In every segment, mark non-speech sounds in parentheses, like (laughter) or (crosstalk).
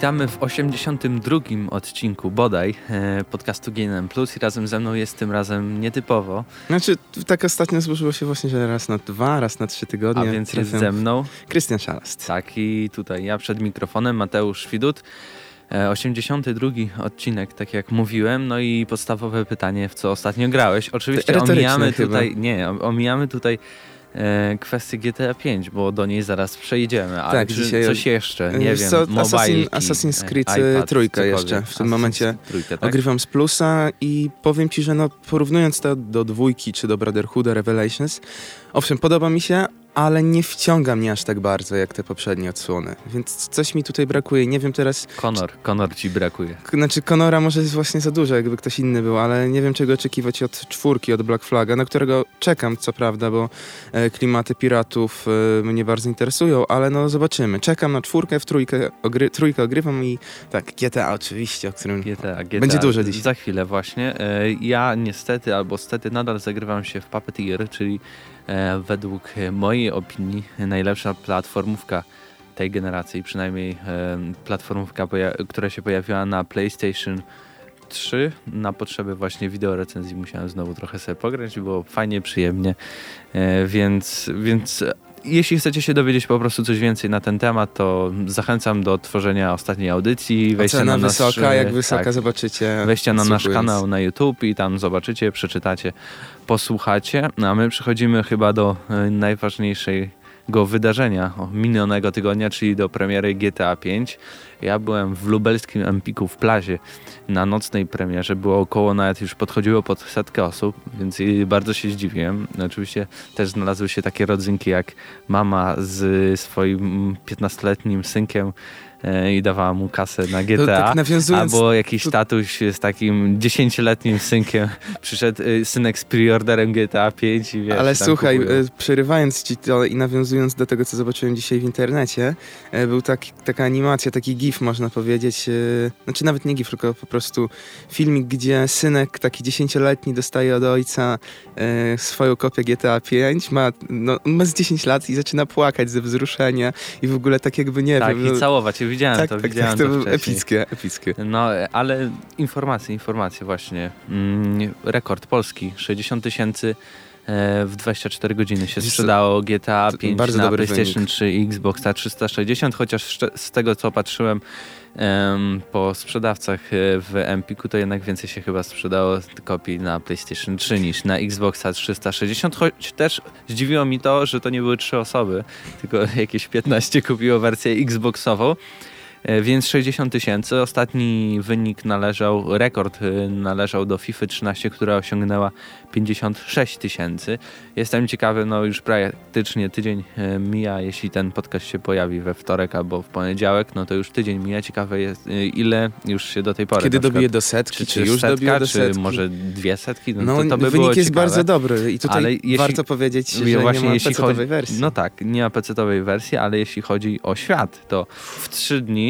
Witamy w 82. odcinku bodaj e, podcastu GNM Plus i razem ze mną jest tym razem nietypowo. Znaczy, tak ostatnio złożyło się właśnie, że raz na dwa, raz na trzy tygodnie. A więc jest ze mną Krystian Szalast. Tak i tutaj ja przed mikrofonem Mateusz Widut. 82 e, odcinek, tak jak mówiłem, no i podstawowe pytanie, w co ostatnio grałeś. Oczywiście omijamy tutaj, chyba. nie, omijamy tutaj e, kwestię GTA 5, bo do niej zaraz przejdziemy. Ale tak, dzisiaj coś jeszcze, nie wiem, co, Assassin, Assassin's Creed e, iPad, trójkę jeszcze. W tym momencie trójkę, tak? ogrywam z plusa i powiem ci, że no, porównując to do dwójki czy do Brotherhooda Revelations, owszem, podoba mi się, ale nie wciąga mnie aż tak bardzo jak te poprzednie odsłony. Więc coś mi tutaj brakuje. Nie wiem teraz. Konor, Konor ci brakuje. Znaczy, Konora może jest właśnie za dużo, jakby ktoś inny był, ale nie wiem czego oczekiwać od czwórki, od Black Flaga, na którego czekam, co prawda, bo e, klimaty piratów e, mnie bardzo interesują, ale no zobaczymy. Czekam na czwórkę, w trójkę, ogry, trójkę ogrywam i tak, GTA oczywiście, o którym GTA, GTA. będzie dużo dziś. Za chwilę właśnie. E, ja niestety, albo stety nadal zagrywam się w Puppeteer, czyli według mojej opinii najlepsza platformówka tej generacji, przynajmniej e, platformówka, która się pojawiła na PlayStation 3 na potrzeby właśnie wideo recenzji musiałem znowu trochę sobie pograć, było fajnie, przyjemnie, e, więc, więc jeśli chcecie się dowiedzieć po prostu coś więcej na ten temat, to zachęcam do tworzenia ostatniej audycji. Wejścia na wysoka, nasz, jak wysoka tak, zobaczycie. Wejścia na nasz kanał na YouTube i tam zobaczycie, przeczytacie, posłuchacie. No, a my przechodzimy chyba do e, najważniejszej wydarzenia minionego tygodnia, czyli do premiery GTA 5. Ja byłem w lubelskim Empiku w Plazie na nocnej premierze. Było około, nawet już podchodziło pod setkę osób, więc bardzo się zdziwiłem. Oczywiście też znalazły się takie rodzynki jak mama z swoim 15-letnim synkiem i dawała mu kasę na GTA, tak nawiązując... albo jakiś tatuś z takim dziesięcioletnim synkiem przyszedł y, synek z preorderem GTA 5 i wiesz, Ale słuchaj, kupują. Y, przerywając ci to i nawiązując do tego, co zobaczyłem dzisiaj w internecie, był taki, taka animacja, taki gif można powiedzieć, znaczy nawet nie gif, tylko po prostu filmik, gdzie synek taki dziesięcioletni dostaje od ojca swoją kopię GTA 5, ma, no, ma z 10 lat i zaczyna płakać ze wzruszenia i w ogóle tak jakby nie tak, wiem. Tak, i całować widziałem tak, to, tak, widziałem tak, to, to epickie, epickie. No, ale informacje, informacje właśnie. Mm, rekord polski, 60 tysięcy e, w 24 godziny się sprzedało GTA 5 na PlayStation wynik. 3 i Xbox 360, chociaż z tego co patrzyłem po sprzedawcach e, w Empiku, to jednak więcej się chyba sprzedało kopii na PlayStation 3 niż na Xboxa 360, choć też zdziwiło mi to, że to nie były trzy osoby, tylko jakieś 15 kupiło wersję Xboxową. E, więc 60 tysięcy. Ostatni wynik należał, rekord e, należał do FIFA 13, która osiągnęła 56 tysięcy. Jestem ciekawy, no już praktycznie tydzień e, mija, jeśli ten podcast się pojawi we wtorek albo w poniedziałek, no to już tydzień mija. Ciekawe jest, ile już się do tej pory. Kiedy dobije do setki, czy, czy, już setka, do setki? Czy może dwie setki? No, no to, to by wynik jest ciekawe. bardzo dobry i tutaj ale jeśli, warto powiedzieć, że właśnie nie ma chodzi, wersji. No tak, nie ma pecetowej wersji, ale jeśli chodzi o świat, to w trzy dni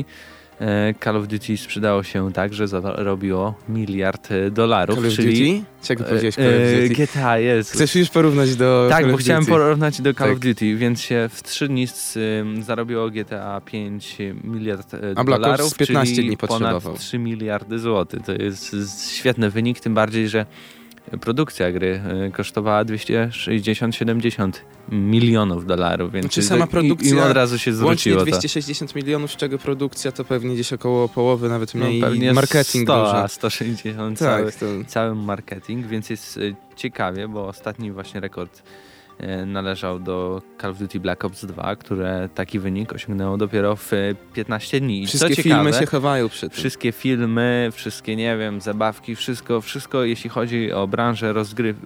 E, Call of Duty sprzedało się tak, że zarobiło miliard e, dolarów. Call of czyli Duty? Czego powiedziałeś Call of Duty? GTA jest. Chcesz już porównać do Tak, Call bo chciałem porównać do Call tak. of Duty, więc się w 3 dni z, zarobiło GTA 5 miliard A dolarów, Ops 15 czyli dni ponad 3 miliardy złotych. To jest świetny wynik, tym bardziej, że produkcja gry e, kosztowała 260-70 milionów dolarów, więc znaczy sama produkcja, im od razu się zwróciło łącznie 260 to. milionów, z czego produkcja to pewnie gdzieś około połowy, nawet no, mniej, no, pewnie marketing 100, dużo. 160 tak, cały, to... cały marketing, więc jest e, ciekawie, bo ostatni właśnie rekord należał do Call of Duty Black Ops 2, które taki wynik osiągnęło dopiero w 15 dni. I wszystkie ciekawe, filmy się chowają przy tym. Wszystkie filmy, wszystkie, nie wiem, zabawki, wszystko, wszystko jeśli chodzi o branżę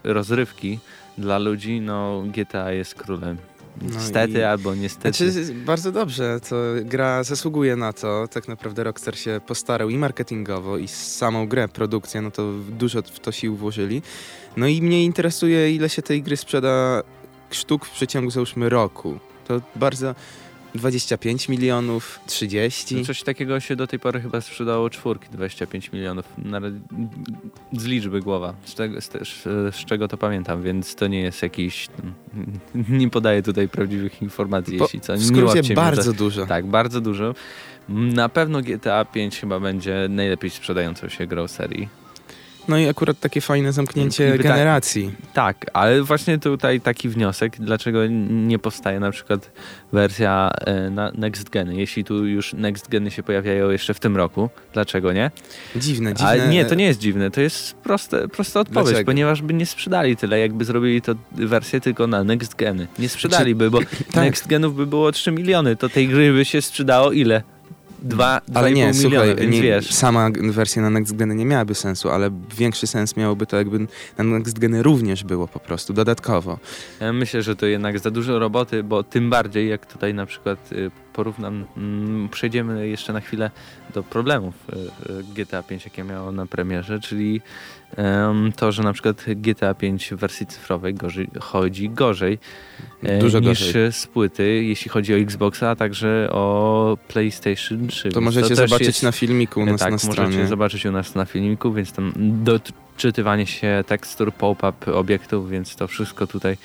rozrywki dla ludzi, no GTA jest królem. No niestety i... albo niestety. Znaczy, bardzo dobrze, to gra zasługuje na to. Tak naprawdę Rockstar się postarał i marketingowo, i samą grę, produkcję, no to dużo w to sił włożyli. No i mnie interesuje, ile się tej gry sprzeda sztuk w przeciągu załóżmy roku. To bardzo 25 milionów, 30. No coś takiego się do tej pory chyba sprzedało czwórki, 25 milionów. Z liczby głowa, z, tego, z, z, czego to pamiętam, więc to nie jest jakiś... (laughs) Nie podaję tutaj prawdziwych informacji, po, jeśli co. W skrócie bardzo to, dużo. Tak, bardzo dużo. Na pewno GTA 5 chyba będzie najlepiej sprzedającą się grą serii. No i akurat takie fajne zamknięcie tak- generacji. Tak, tak, ale właśnie tutaj taki wniosek, dlaczego nie powstaje na przykład wersja e, na Next Gen, jeśli tu już Next Geny się pojawiają jeszcze w tym roku, dlaczego nie? Dziwne, dziwne. Ale nie, to nie jest dziwne, to jest proste, prosta odpowiedź, dlaczego? ponieważ by nie sprzedali tyle, jakby zrobili to wersję tylko na Next Geny. Nie sprzedaliby, bo tak. Next Genów by było 3 miliony, to tej gry by się sprzedało ile? Dwa, ale nie, miliona, słuchaj, więc nie, wiesz. Sama wersja na Next Geny nie miałaby sensu, ale większy sens miałoby to, jakby na Next Geny również było po prostu dodatkowo. Ja myślę, że to jednak za dużo roboty, bo tym bardziej jak tutaj na przykład y, porównam, mm, przejdziemy jeszcze na chwilę do problemów y, y, GTA 5, jakie miało na premierze, czyli to, że na przykład GTA 5 w wersji cyfrowej gorzej, chodzi gorzej e, Dużo niż gorzej. z płyty, jeśli chodzi o Xboxa, a także o PlayStation 3. To możecie to zobaczyć jest, na filmiku u nas tak, na stronie. możecie zobaczyć u nas na filmiku, więc tam doczytywanie się tekstur, pop-up obiektów, więc to wszystko tutaj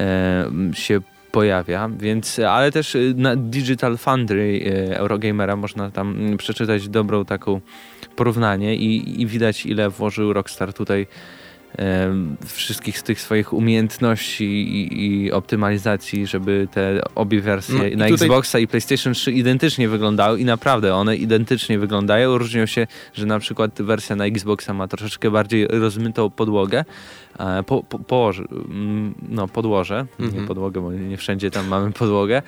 e, się pojawia, więc, ale też na Digital Foundry e, Eurogamera można tam przeczytać dobrą taką porównanie i, i widać ile włożył Rockstar tutaj wszystkich z tych swoich umiejętności i, i optymalizacji, żeby te obie wersje no, na tutaj... Xboxa i PlayStation 3 identycznie wyglądały i naprawdę one identycznie wyglądają. Różnią się, że na przykład wersja na Xboxa ma troszeczkę bardziej rozmytą podłogę, po, po, położy, mm, no, podłoże, mhm. nie podłogę, bo nie wszędzie tam mamy podłogę,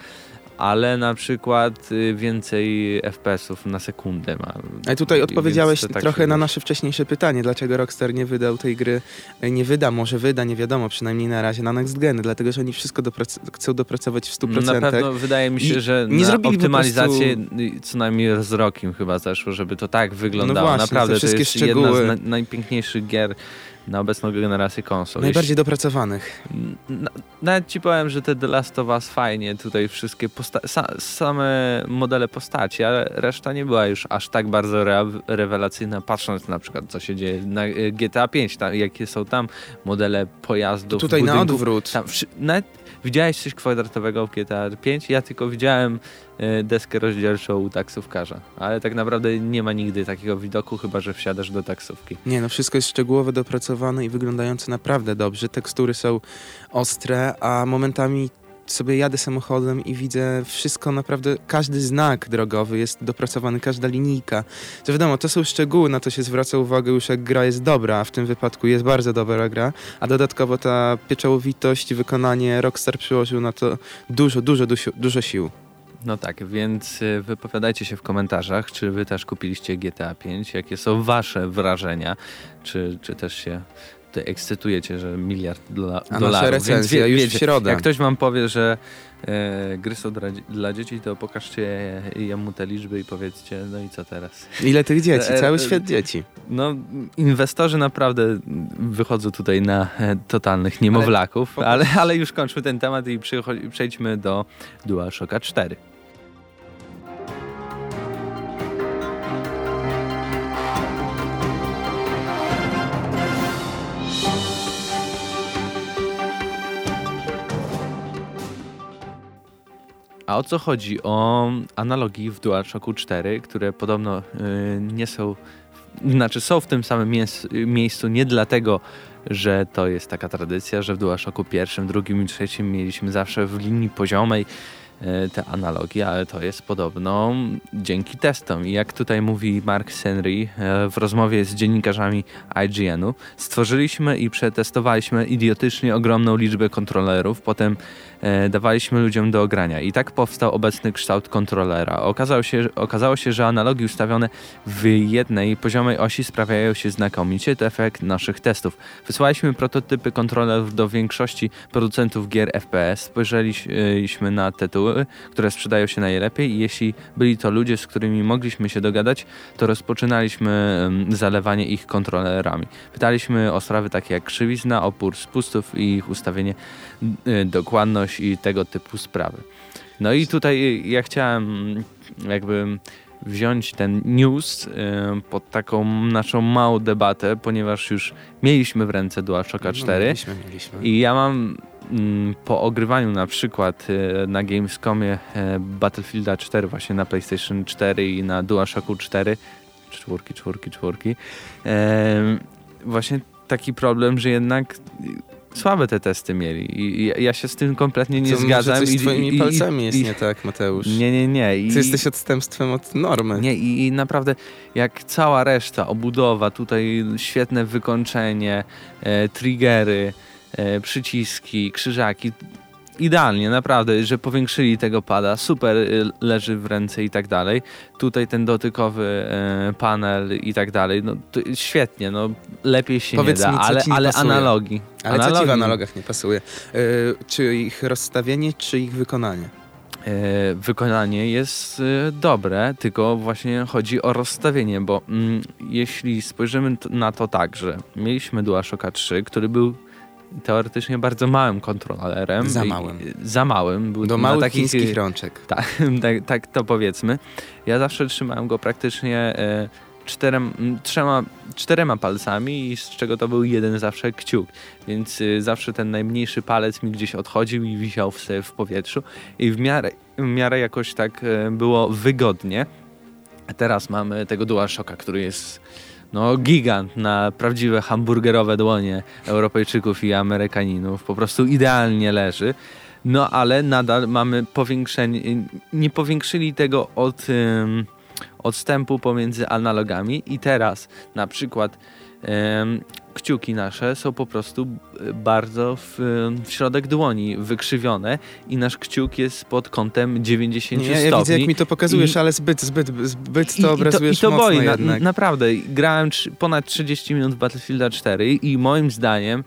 ale na przykład y, więcej FPS-ów na sekundę ma. A tutaj odpowiedziałeś tak trochę na nasze wcześniejsze pytanie, dlaczego Rockstar nie wydał tej gry, e, nie wyda, może wyda, nie wiadomo, przynajmniej na razie na Next Gen, dlatego, że oni wszystko doprac chcą dopracować w 100%. Na pewno wydaje mi się, że nie na optymalizację prostu... co najmniej z rokiem chyba zeszło, żeby to tak wyglądało. No właśnie, Naprawdę, to jest szczegóły. jedna z na najpiękniejszych gier na obecną generację konsol. Najbardziej dopracowanych. Nawet ci powiem, że te The Last of Us fajnie tutaj wszystkie sa same modele postaci, ale reszta nie była już aż tak bardzo re rewelacyjna, patrząc na przykład co się dzieje na e, GTA 5, tam, jakie są tam modele pojazdów. Tutaj budynków, na odwrót. Tam, nawet Widziałeś coś kwadratowego w GTA 5? Ja tylko widziałem e, deskę rozdzielczą u taksówkarza, ale tak naprawdę nie ma nigdy takiego widoku, chyba że wsiadasz do taksówki. Nie, no wszystko jest szczegółowo dopracowane i wyglądające naprawdę dobrze. Tekstury są ostre, a momentami sobie jadę samochodem i widzę wszystko naprawdę, każdy znak drogowy jest dopracowany, każda linijka. To wiadomo, to są szczegóły, na to się zwraca uwagę już jak gra jest dobra, a w tym wypadku jest bardzo dobra gra, a dodatkowo ta pieczołowitość, wykonanie Rockstar przyłożył na to dużo, dużo, dużo, dużo sił. No tak, więc y, wypowiadajcie się w komentarzach, czy wy też kupiliście GTA 5, jakie są wasze wrażenia, czy, czy też się ekscytujecie, że miliard dola A dolarów. recenzja Więc, już wiecie, w środę. Jak ktoś wam powie, że e, gry są dla, dla, dzieci, to pokażcie jemu te liczby i powiedzcie, no i co teraz? Ile tych dzieci? E, Cały e, świat dzieci. No, inwestorzy naprawdę wychodzą tutaj na e, totalnych niemowlaków, ale, ale, ale już kończmy ten temat i przejdźmy do DualShocka 4. A o co chodzi? O analogii w DualShocku 4, które podobno yy, nie są, znaczy są w tym samym miejscu nie dlatego, że to jest taka tradycja, że w DualShocku pierwszym, drugim i trzecim mieliśmy zawsze w linii poziomej E, te analogie, ale to jest podobno dzięki testom. I jak tutaj mówi Mark Henry e, w rozmowie z dziennikarzami IGN-u, stworzyliśmy i przetestowaliśmy idiotycznie ogromną liczbę kontrolerów, potem dawaliśmy ludziom do ogrania. I tak powstał obecny kształt kontrolera. Okazało się, okazało się, że analogi ustawione w jednej poziomej osi sprawiają się znakomicie. To efekt naszych testów. Wysłaliśmy prototypy kontrolerów do większości producentów gier FPS. Spojrzeliśmy na tytuły które sprzedają się najlepiej i jeśli byli to ludzie, z którymi mogliśmy się dogadać, to rozpoczynaliśmy zalewanie ich kontrolerami. Pytaliśmy o sprawy takie jak krzywizna, opór spustów i ich ustawienie, y, i tego typu sprawy. No i tutaj ja chciałem jakby wziąć ten news y, pod taką naszą małą debatę, ponieważ już mieliśmy w ręce DualShocka 4 no, mieliśmy, mieliśmy. i ja mam mm, po ogrywaniu na przykład y, na Gamescomie y, Battlefielda 4 właśnie na PlayStation 4 i na DualShocku 4 czwórki, czwórki, czwórki właśnie taki problem, że jednak słabe te testy mieli i ja się z tym kompletnie nie Co, zgadzam. Coś i, z twoimi i, palcami i, jest nie tak, Mateusz. Nie, nie, nie. I, Ty jesteś odstępstwem od normy. Nie, i, i naprawdę jak cała reszta, obudowa, tutaj świetne wykończenie, e, triggery, e, przyciski, krzyżaki, idealnie, naprawdę, że powiększyli tego pada, super y, leży w ręce i tak dalej. Tutaj ten dotykowy e, panel i tak dalej, no świetnie, no lepiej się Powiedz nie da, mi, ale, ale analogi. Ale analogi. co ci w analogach nie pasuje? Yy, czy ich rozstawienie, czy ich wykonanie? E, wykonanie jest dobre, tylko właśnie chodzi o rozstawienie, bo mm, jeśli spojrzymy na to tak, że mieliśmy DualShocka 3, który był teoretycznie bardzo małym kontrolerem. Za małym. Za małym. Był Do małych takich, chińskich rączek. (laughs) Tak, tak, tak, to powiedzmy. Ja zawsze trzymałem go praktycznie e, czterem, trzema, czterema palcami, z czego to był jeden zawsze kciuk. Więc e, zawsze ten najmniejszy palec mi gdzieś odchodził i wisiał w, w powietrzu. I w miarę, w miarę jakoś tak e, było wygodnie. Teraz mamy tego DualShocka, który jest no, gigant na prawdziwe hamburgerowe dłonie Europejczyków i Amerykaninów. Po prostu idealnie leży. No ale nadal mamy powiększenie. Nie powiększyli tego od odstępu pomiędzy analogami i teraz na przykład kciuki nasze są po prostu e, bardzo w, w, środek dłoni wykrzywione i nasz kciuk jest pod kątem 90 nie, stopni. Ja widzę jak mi to pokazujesz, I, ale zbyt, zbyt, zbyt to obrazujesz I to, i to boi, na, naprawdę. Grałem ponad 30 minut w Battlefielda 4 i moim zdaniem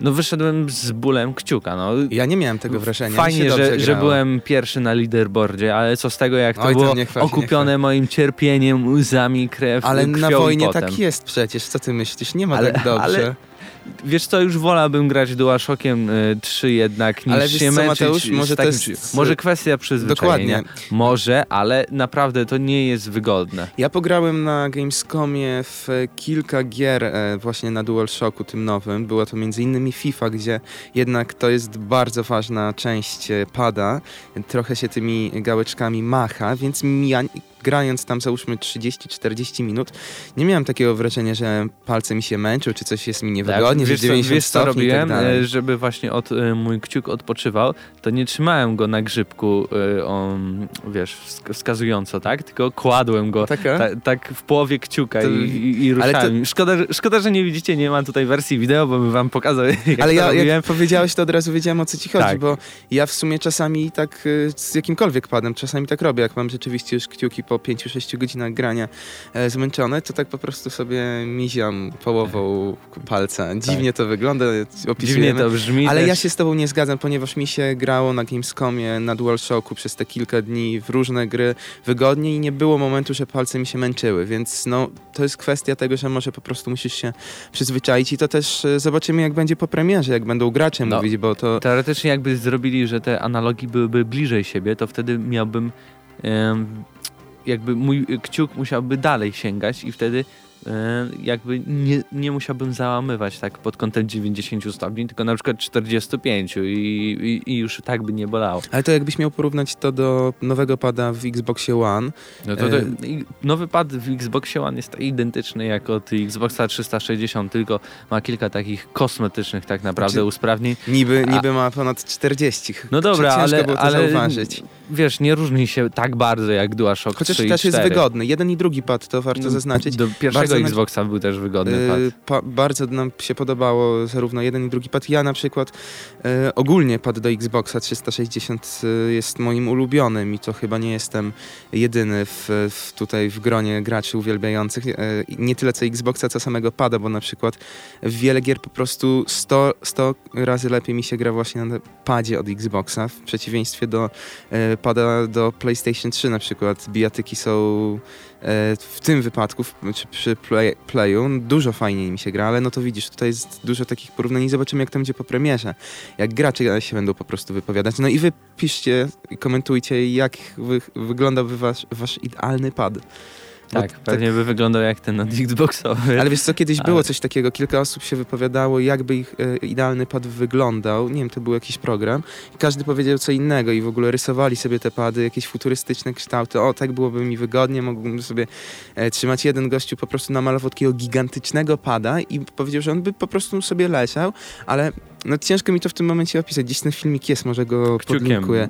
no wyszedłem z bólem kciuka. No. Ja nie miałem tego wrażenia. Fajnie, że, że byłem pierwszy na leaderboardzie, ale co z tego, jak to Oj, było to okupione moim cierpieniem, łzami, krew, Ale na wojnie potem. tak jest przecież, co ty myślisz? Nie ma ale, tak dobrze. Ale wiesz co, już wolałbym grać DualShockiem y, 3 jednak niż ale się co, męczyć Mateusz, może, takim, jest... może kwestia przyzwyczajenia. Dokładnie. Może, ale naprawdę to nie jest wygodne. Ja pograłem na Gamescomie w kilka gier e, właśnie na DualShocku tym nowym. Była to między innymi FIFA, gdzie jednak to jest bardzo ważna część e, pada. Trochę się tymi gałeczkami macha, więc ja grając tam załóżmy 30-40 minut, nie miałem takiego wrażenia, że palce mi się męczą, czy coś jest mi niewygodnie, tak, że 90 wiesz, co robiłem, tak żeby właśnie od, e, mój kciuk odpoczywał, to nie trzymałem go na grzybku, e, on, wiesz, wskazująco, tak? Tylko kładłem go tak, tak w połowie kciuka to, i, i, ruszałem. To... Szkoda, szkoda, że nie widzicie, nie mam tutaj wersji wideo, bo bym wam pokazał, (laughs) jak Ale ja, jak powiedziałeś, to od razu wiedziałem, o co ci chodzi, tak. bo ja w sumie czasami tak z jakimkolwiek padem, czasami tak robię, jak mam rzeczywiście już kciuki po 5-6 godzinach grania e, zmęczony, to tak po prostu sobie miziam połową palca. Dziwnie tak. to wygląda, opisujemy. Dziwnie to brzmi. Ale też. ja się z tobą nie zgadzam, ponieważ mi się grało na Gamescomie, na DualShocku przez te kilka dni w różne gry wygodnie i nie było momentu, że palce mi się męczyły, więc no, to jest kwestia tego, że może po prostu musisz się przyzwyczaić i to też e, zobaczymy jak będzie po premierze, jak będą gracze no, mówić, bo to... Teoretycznie jakby zrobili, że te analogi byłyby bliżej siebie, to wtedy miałbym jakby mój kciuk musiałby dalej sięgać i wtedy E, jakby nie, nie musiałbym załamywać tak pod kątem 90 stopni, tylko na przykład 45 i, i, i, już tak by nie bolało. Ale to jakbyś miał porównać to do nowego pada w Xboxie One. No to, to e... nowy pad w Xboxie One jest identyczny jak od Xboxa 360, tylko ma kilka takich kosmetycznych tak naprawdę znaczy, usprawnień. Niby, a... niby ma ponad 40. No dobra, ale, ale. Wiesz, nie różni się tak bardzo jak DualShock Chociaż 3 też jest wygodny. Jeden i drugi pad, to warto mm, zaznaczyć. Do pierwszego bardzo Xboxa był też wygodny pad. Pa, bardzo nam się podobało zarówno jeden i drugi pad. Ja na przykład e, ogólnie pad do Xboxa 360 e, jest moim ulubionym i to chyba nie jestem jedyny w, w tutaj w gronie graczy uwielbiających. E, nie tyle co Xboxa, co samego pada, bo na przykład wiele gier po prostu 100, 100 razy lepiej mi się gra właśnie na padzie od Xboxa, w przeciwieństwie do pada do PlayStation 3 na przykład. Bijatyki są w tym wypadku, czy przy play, playu, dużo fajniej mi się gra, ale no to widzisz, tutaj jest dużo takich porównań i zobaczymy, jak to będzie po premierze. Jak gracze się będą po prostu wypowiadać. No i wy piszcie komentujcie, jak wy, wyglądałby wasz, wasz idealny pad. Tak, tak, pewnie tak... by wyglądał jak ten od Xboxowy. Ale wiesz co, kiedyś Ale... było coś takiego, kilka osób się wypowiadało, jakby ich e, idealny pad wyglądał. Nie wiem, to był jakiś program. I każdy powiedział co innego i w ogóle rysowali sobie te pady, jakieś futurystyczne kształty. O, tak byłoby mi wygodnie, mógłbym sobie e, trzymać. Jeden gościu po prostu namalował takiego gigantycznego pada i powiedział, że on by po prostu sobie leciał, ale no ciężko mi to w tym momencie opisać. Gdzieś ten filmik jest, może go Kciukiem, podlinkuję.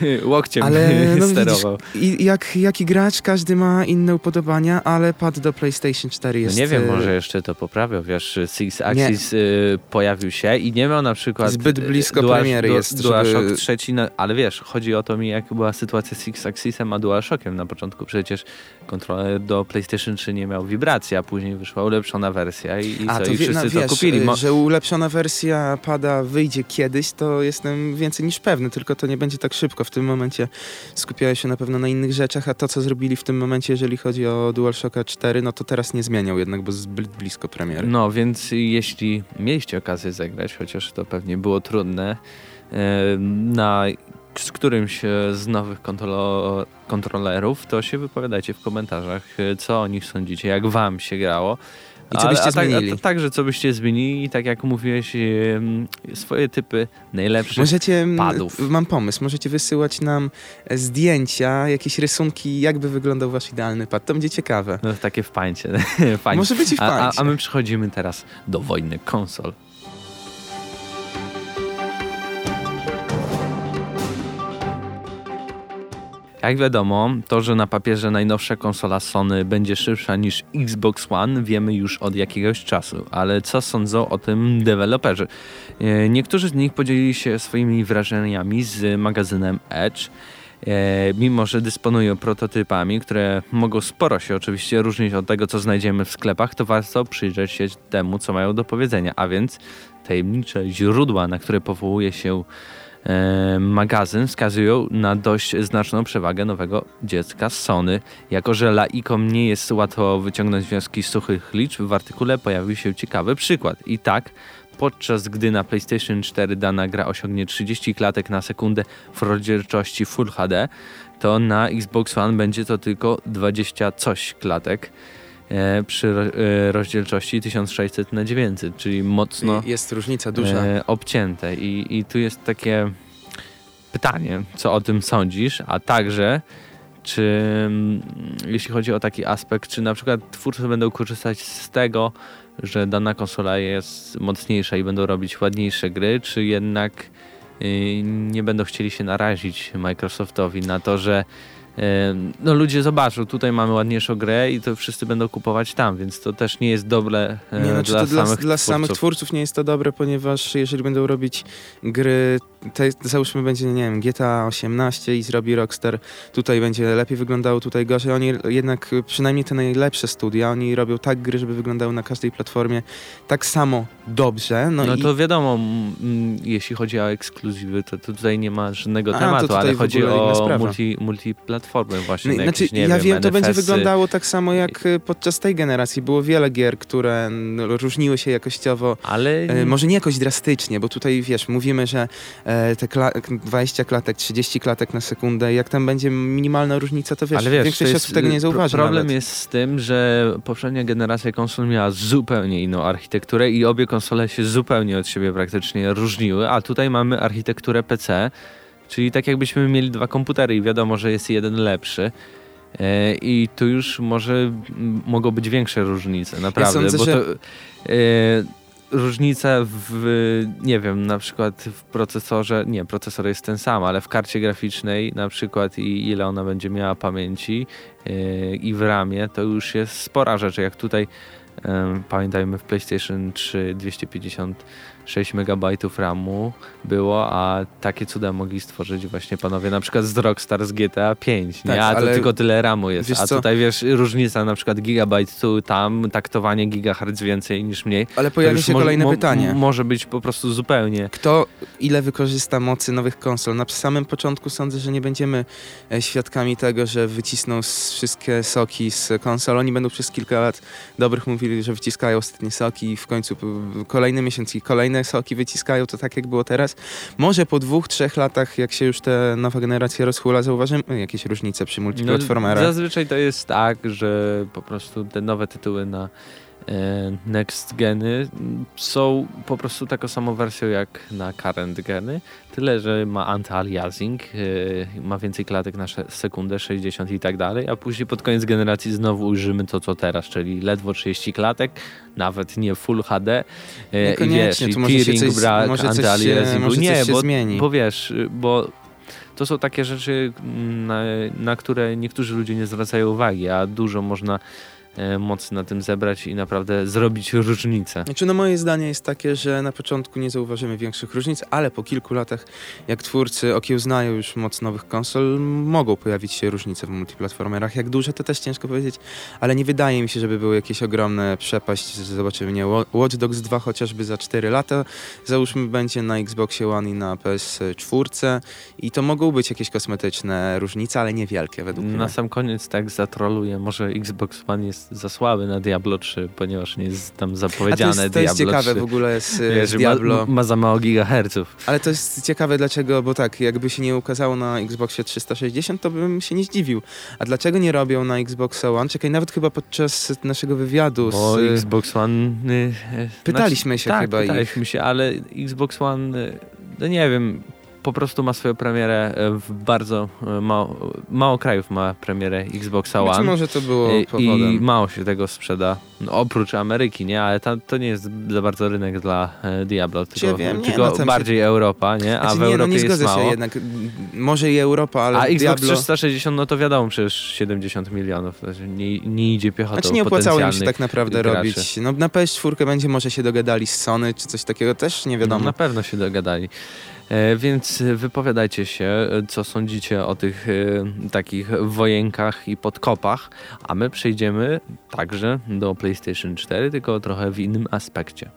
Yy, (laughs) łokciem ale, (laughs) no, sterował. Widzisz, jak, jaki gracz, każdy ma inne upodobania, ale pad do PlayStation 4 jest... No nie wiem, y, może jeszcze to poprawią. Wiesz, Six Axis y, pojawił się i nie miał na przykład... Zbyt blisko Dual, premiery jest, DualShock żeby... trzeci, na, ale wiesz, chodzi o to mi, jak była sytuacja z Six Axisem a DualShockiem na początku. Przecież kontroler do PlayStation 3 nie miał wibracji, a później wyszła ulepszona wersja i, i, a, co, to i wszyscy no, wiesz, to kupili. Mo że ulepszona wersja pada wyjdzie kiedyś, to jestem więcej niż pewny, tylko to nie będzie tak szybko. W tym momencie skupiają się na pewno na innych rzeczach, a to, co zrobili w tym momencie, jeżeli chodzi o DualShocka 4, no to teraz nie zmieniał jednak, bo zbyt blisko premiery. No, więc jeśli mieliście okazję zagrać, chociaż to pewnie było trudne, e, na z którymś z nowych kontrolo kontrolerów, to się wypowiadajcie w komentarzach, co o nich sądzicie, jak wam się grało. I co byście a, a, zmienili? A, także co byście zmienili, tak jak mówiłeś, swoje typy najlepszych możecie, padów. Mam pomysł, możecie wysyłać nam zdjęcia, jakieś rysunki, jakby wyglądał wasz idealny pad. To będzie ciekawe. No takie w pańcie. (laughs) Może być i w pańcie. A, a my przechodzimy teraz do wojny konsol. Jak wiadomo, to, że na papierze najnowsza konsola Sony będzie szybsza niż Xbox One, wiemy już od jakiegoś czasu, ale co sądzą o tym deweloperzy? E, niektórzy z nich podzielili się swoimi wrażeniami z magazynem Edge. E, mimo, że dysponują prototypami, które mogą sporo się oczywiście różnić od tego, co znajdziemy w sklepach, to warto przyjrzeć się temu, co mają do powiedzenia, a więc tajemnicze źródła, na które powołuje się magazyn wskazują na dość znaczną przewagę nowego dziecka Sony. Jako, że laikom nie jest łatwo wyciągnąć wnioski z suchych liczb, w artykule pojawił się ciekawy przykład. I tak, podczas gdy na PlayStation 4 dana gra osiągnie 30 klatek na sekundę w rozdzielczości Full HD, to na Xbox One będzie to tylko 20 coś klatek. E, przy e, rozdzielczości 1600 na 900, czyli mocno jest różnica duża. e, obcięte. I, i tu jest takie pytanie, co o tym sądzisz, a także czy mm, jeśli chodzi o taki aspekt, czy na przykład twórcy będą korzystać z tego, że dana konsola jest mocniejsza i będą robić ładniejsze gry, czy jednak y, nie będą chcieli się narazić Microsoftowi na to, że no ludzie zobaczą, tutaj mamy ładniejszą grę i to wszyscy będą kupować tam, więc to też nie jest dobre e, nie, znaczy dla, samych, dla, dla samych twórców nie jest to dobre, ponieważ jeżeli będą robić gry, te, załóżmy będzie, nie wiem, GTA 18 i zrobi Rockstar, tutaj będzie lepiej wyglądało, tutaj gorzej. Oni jednak, przynajmniej te najlepsze studia, oni robią tak gry, żeby wyglądały na każdej platformie tak samo dobrze. No, no i... to wiadomo, jeśli chodzi o ekskluzywy, to, to tutaj nie ma żadnego A, tematu, ale chodzi o multi, multiplatformę platformy właśnie. No, znaczy, jakieś, ja wiem, wiem, to będzie wyglądało tak samo jak y, podczas tej generacji. Było wiele gier, które różniły się jakościowo. Ale... E, może nie jakoś drastycznie, bo tutaj wiesz, mówimy, że e, te kla 20 klatek, 30 klatek na sekundę, jak tam będzie minimalna różnica, to wiesz, Ale wiesz większość osób tego nie zauważy. Problem nawet. jest z tym, że poprzednia generacja konsol miała zupełnie inną architekturę i obie konsole się zupełnie od siebie praktycznie różniły, a tutaj mamy architekturę PC, Czyli tak jakbyśmy mieli dwa komputery i wiadomo, że jest jeden lepszy. E, I tu już może mogą być większe różnice, naprawdę. Ja sądzę, bo to, że... e, różnica w, nie wiem, na przykład w procesorze, nie, procesor jest ten sam, ale w karcie graficznej na przykład i ile ona będzie miała pamięci e, i w ramie, to już jest spora rzecz. Jak tutaj Pamiętajmy, w PlayStation 3 256 MB RAMu było, a takie cuda mogli stworzyć właśnie panowie na przykład z Rockstar z GTA 5, nie? Tak, a to tylko tyle RAMu jest. A co? tutaj wiesz, różnica na przykład gigabajt tu, tam, taktowanie gigahertz więcej niż mniej. Ale pojawia się kolejne mo pytanie. Może być po prostu zupełnie. Kto ile wykorzysta mocy nowych konsol? Na samym początku sądzę, że nie będziemy e, świadkami tego, że wycisną wszystkie soki z konsol. Oni będą przez kilka lat dobrych mówili, że wyciskają ostatnie soki i w końcu kolejne miesiące kolejne soki wyciskają, to tak jak było teraz. Może po dwóch, trzech latach, jak się już ta nowa generacja rozhula, zauważymy jakieś różnice przy multiplatformerach. No, zazwyczaj to jest tak, że po prostu te nowe tytuły na next geny są po prostu taką samą wersją jak na current geny, tyle że ma anti-aliasing, e, ma więcej klatek na sekundę, 60 i tak dalej, a później pod koniec generacji znowu ujrzymy to co teraz, czyli ledwo 30 klatek, nawet nie Full HD e, i wiesz, i tearing, brak, anti-aliasingu. Nie, bo, bo wiesz, bo to są takie rzeczy, na, na które niektórzy ludzie nie zwracają uwagi, a dużo można E, mocy na tym zebrać i naprawdę zrobić różnicę. Znaczy, no moje zdanie jest takie, że na początku nie zauważymy większych różnic, ale po kilku latach, jak twórcy okiełznają już moc nowych konsol, mogą pojawić się różnice w multiplatformerach. Jak duże, to też ciężko powiedzieć, ale nie wydaje mi się, żeby były jakieś ogromne przepaść. Zobaczymy, nie? Watch Dogs 2 chociażby za 4 lata, załóżmy, będzie na Xboxie One i na PS4 i to mogą być jakieś kosmetyczne różnice, ale niewielkie według mnie. Na sam koniec tak zatroluję, może Xbox One jest za słaby na Diablo 3, ponieważ nie jest tam zapowiedziane to jest, to jest ciekawe 3. w ogóle z, (laughs) Wiesz, z Diablo. Ma, ma, za mało gigaherców. Ale to jest ciekawe dlaczego, bo tak, jakby się nie ukazało na Xboxie 360, to bym się nie zdziwił. A dlaczego nie robią na Xbox One? Czekaj, nawet chyba podczas naszego wywiadu bo z... Xbox One... Y, pytaliśmy znaczy, się tak, chyba pytaliśmy ich. się, ale Xbox One, y, no nie wiem, po prostu ma swoją premierę e, w bardzo e, mało, mało krajów ma premierę Xboxa One. Być może to było powodem. I mało się tego sprzeda, no, oprócz Ameryki, nie? Ale ta, to nie jest za bardzo rynek dla e, Diablo, tylko, wiem, nie, tylko no, bardziej się... Europa, nie? A znaczy, w nie, Europie no nie jest mało. się jednak. Może i Europa, ale A Xbox Diablo... 360, no to wiadomo, przecież 70 milionów. Nie, nie idzie piechotą Znaczy nie opłacało im się tak naprawdę graczy. robić. No na PS4 będzie może się dogadali z Sony, czy coś takiego, też nie wiadomo. No, na pewno się dogadali. E, więc wypowiadajcie się, co sądzicie o tych e, takich wojenkach i podkopach, a my przejdziemy także do PlayStation 4, tylko trochę w innym aspekcie.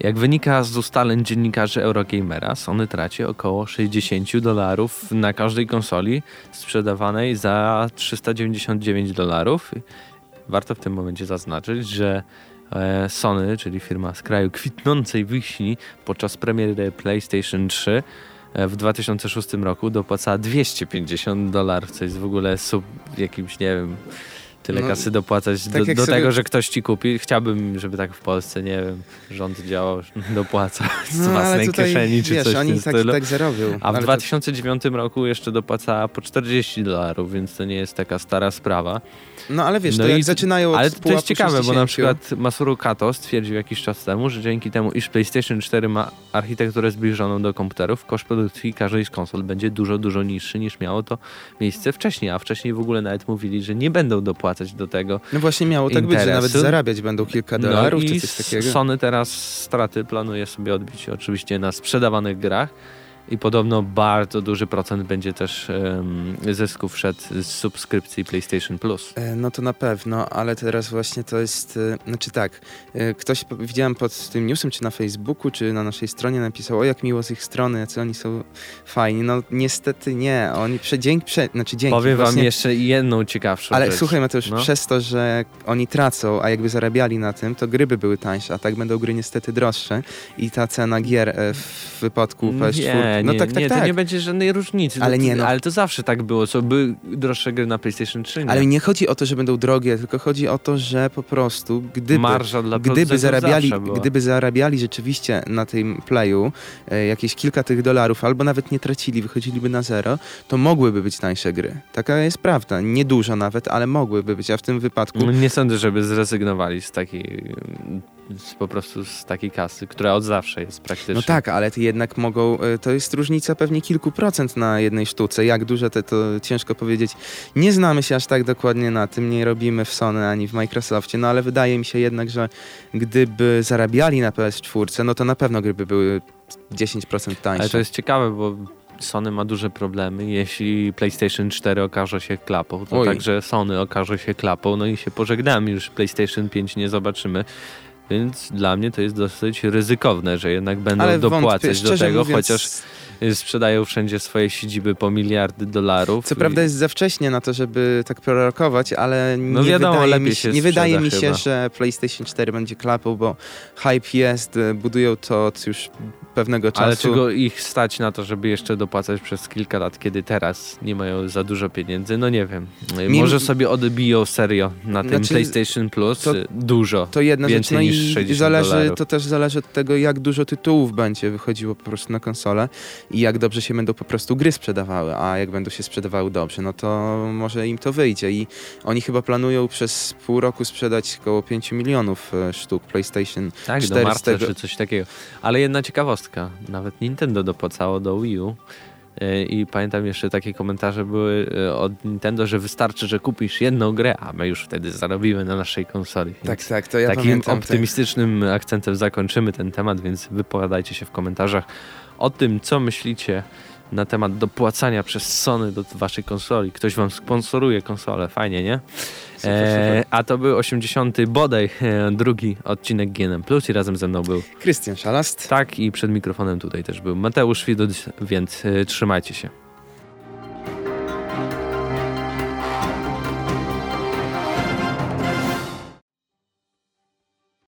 Jak wynika z ustaleń dziennikarzy Eurogamera, Sony traci około 60 dolarów na każdej konsoli sprzedawanej za 399 dolarów. Warto w tym momencie zaznaczyć, że Sony, czyli firma z kraju kwitnącej wiśni, podczas premiery PlayStation 3 e, w 2006 roku dopłacała 250 dolarów, co jest w ogóle sub jakimś, nie wiem, tyle no, kasy dopłacać tak do, do sobie... tego, że ktoś ci kupi. Chciałbym, żeby tak w Polsce, nie wiem, rząd działał, (laughs) dopłaca z no, własnej tutaj, kieszeni czy wiesz, coś oni w tak, tak. A w 2009 to... roku jeszcze dopłacała po 40 dolarów, więc to nie jest taka stara sprawa. No ale wiesz, no to jak zaczynają od Ale to jest ciekawe, bo na przykład Masuru Kato stwierdził jakiś czas temu, że dzięki temu, iż PlayStation 4 ma architekturę zbliżoną do komputerów, koszt produkcji każdej z konsol będzie dużo, dużo niższy niż miało to miejsce wcześniej, a wcześniej w ogóle nawet mówili, że nie będą dopłacać do tego No właśnie miało tak interesu. być, że nawet zarabiać będą kilka no dolarów no czy coś takiego. Sony teraz straty planuje sobie odbić oczywiście na sprzedawanych grach, i podobno bardzo duży procent będzie też um, zysków szedł z subskrypcji PlayStation Plus. E, no to na pewno, ale teraz właśnie to jest, e, znaczy tak, e, ktoś widziałem pod tym newsem, czy na Facebooku, czy na naszej stronie napisał, o jak miło z ich strony, jacy oni są fajni. No niestety nie, oni prze, dzięki, prze, znaczy dzięki. Powiem właśnie, wam jeszcze jedną ciekawszą Ale rzecz. słuchaj Mateusz, no? przez to, że oni tracą, a jakby zarabiali na tym, to gry by były tańsze, a tak będą gry niestety droższe i ta cena gier w wypadku PS4 nie, no nie, tak, tak, nie, tak. to nie będzie żadnej różnicy. Ale, nie, no. ale to zawsze tak było. Co były droższe gry na PlayStation 3. Nie? Ale nie chodzi o to, że będą drogie, tylko chodzi o to, że po prostu gdyby, Marża dla gdyby, zarabiali, gdyby zarabiali rzeczywiście na tym playu e, jakieś kilka tych dolarów, albo nawet nie tracili, wychodziliby na zero, to mogłyby być tańsze gry. Taka jest prawda. Niedużo nawet, ale mogłyby być. A w tym wypadku... No nie sądzę, żeby zrezygnowali z takiej z, po prostu z takiej kasy, która od zawsze jest praktycznie. No tak, ale jednak mogą, e, to jest różnica pewnie kilku procent na jednej sztuce. Jak duże to, to ciężko powiedzieć. Nie znamy się aż tak dokładnie na tym, nie robimy w Sony ani w Microsoftie, no ale wydaje mi się jednak, że gdyby zarabiali na PS4, no to na pewno gry by były 10% tańsze. Ale to jest ciekawe, bo Sony ma duże problemy. Jeśli PlayStation 4 okaże się klapą, to Oj. także Sony okaże się klapą, no i się pożegnamy, już PlayStation 5 nie zobaczymy. Więc dla mnie to jest dosyć ryzykowne, że jednak będą Ale dopłacać wątpię, do tego, chociaż sprzedają wszędzie swoje siedziby po miliardy dolarów. Co i... prawda jest za wcześnie na to, żeby tak prorokować, ale no nie wiadomo, wydaje, mi się, nie wydaje mi się, że PlayStation 4 będzie klapą, bo hype jest, budują to od już pewnego czasu. Ale czego ich stać na to, żeby jeszcze dopłacać przez kilka lat, kiedy teraz nie mają za dużo pieniędzy? No nie wiem. Mi... Może sobie odbiją serio na tym znaczy, PlayStation Plus to, dużo. To jedna rzecz. No i zależy, to też zależy od tego, jak dużo tytułów będzie wychodziło po prostu na konsolę i jak dobrze się będą po prostu gry sprzedawały, a jak będą się sprzedawały dobrze, no to może im to wyjdzie i oni chyba planują przez pół roku sprzedać około 5 milionów e, sztuk PlayStation tak, 4. do marca tego... czy coś takiego. Ale jedna ciekawostka, nawet Nintendo dopłacało do Wii U e, i pamiętam jeszcze takie komentarze były e, od Nintendo, że wystarczy, że kupisz jedną grę, a my już wtedy zarobimy na naszej konsoli. Tak, tak, to ja Takim pamiętam, optymistycznym tak. akcentem zakończymy ten temat, więc wypowiadajcie się w komentarzach o tym, co myślicie na temat dopłacania przez Sony do waszej konsoli. Ktoś wam sponsoruje konsolę, fajnie, nie? E, a to był 80. bodaj e, drugi odcinek GNM Plus i razem ze mną był Krystian Szalast. Tak i przed mikrofonem tutaj też był Mateusz Widut, więc e, trzymajcie się.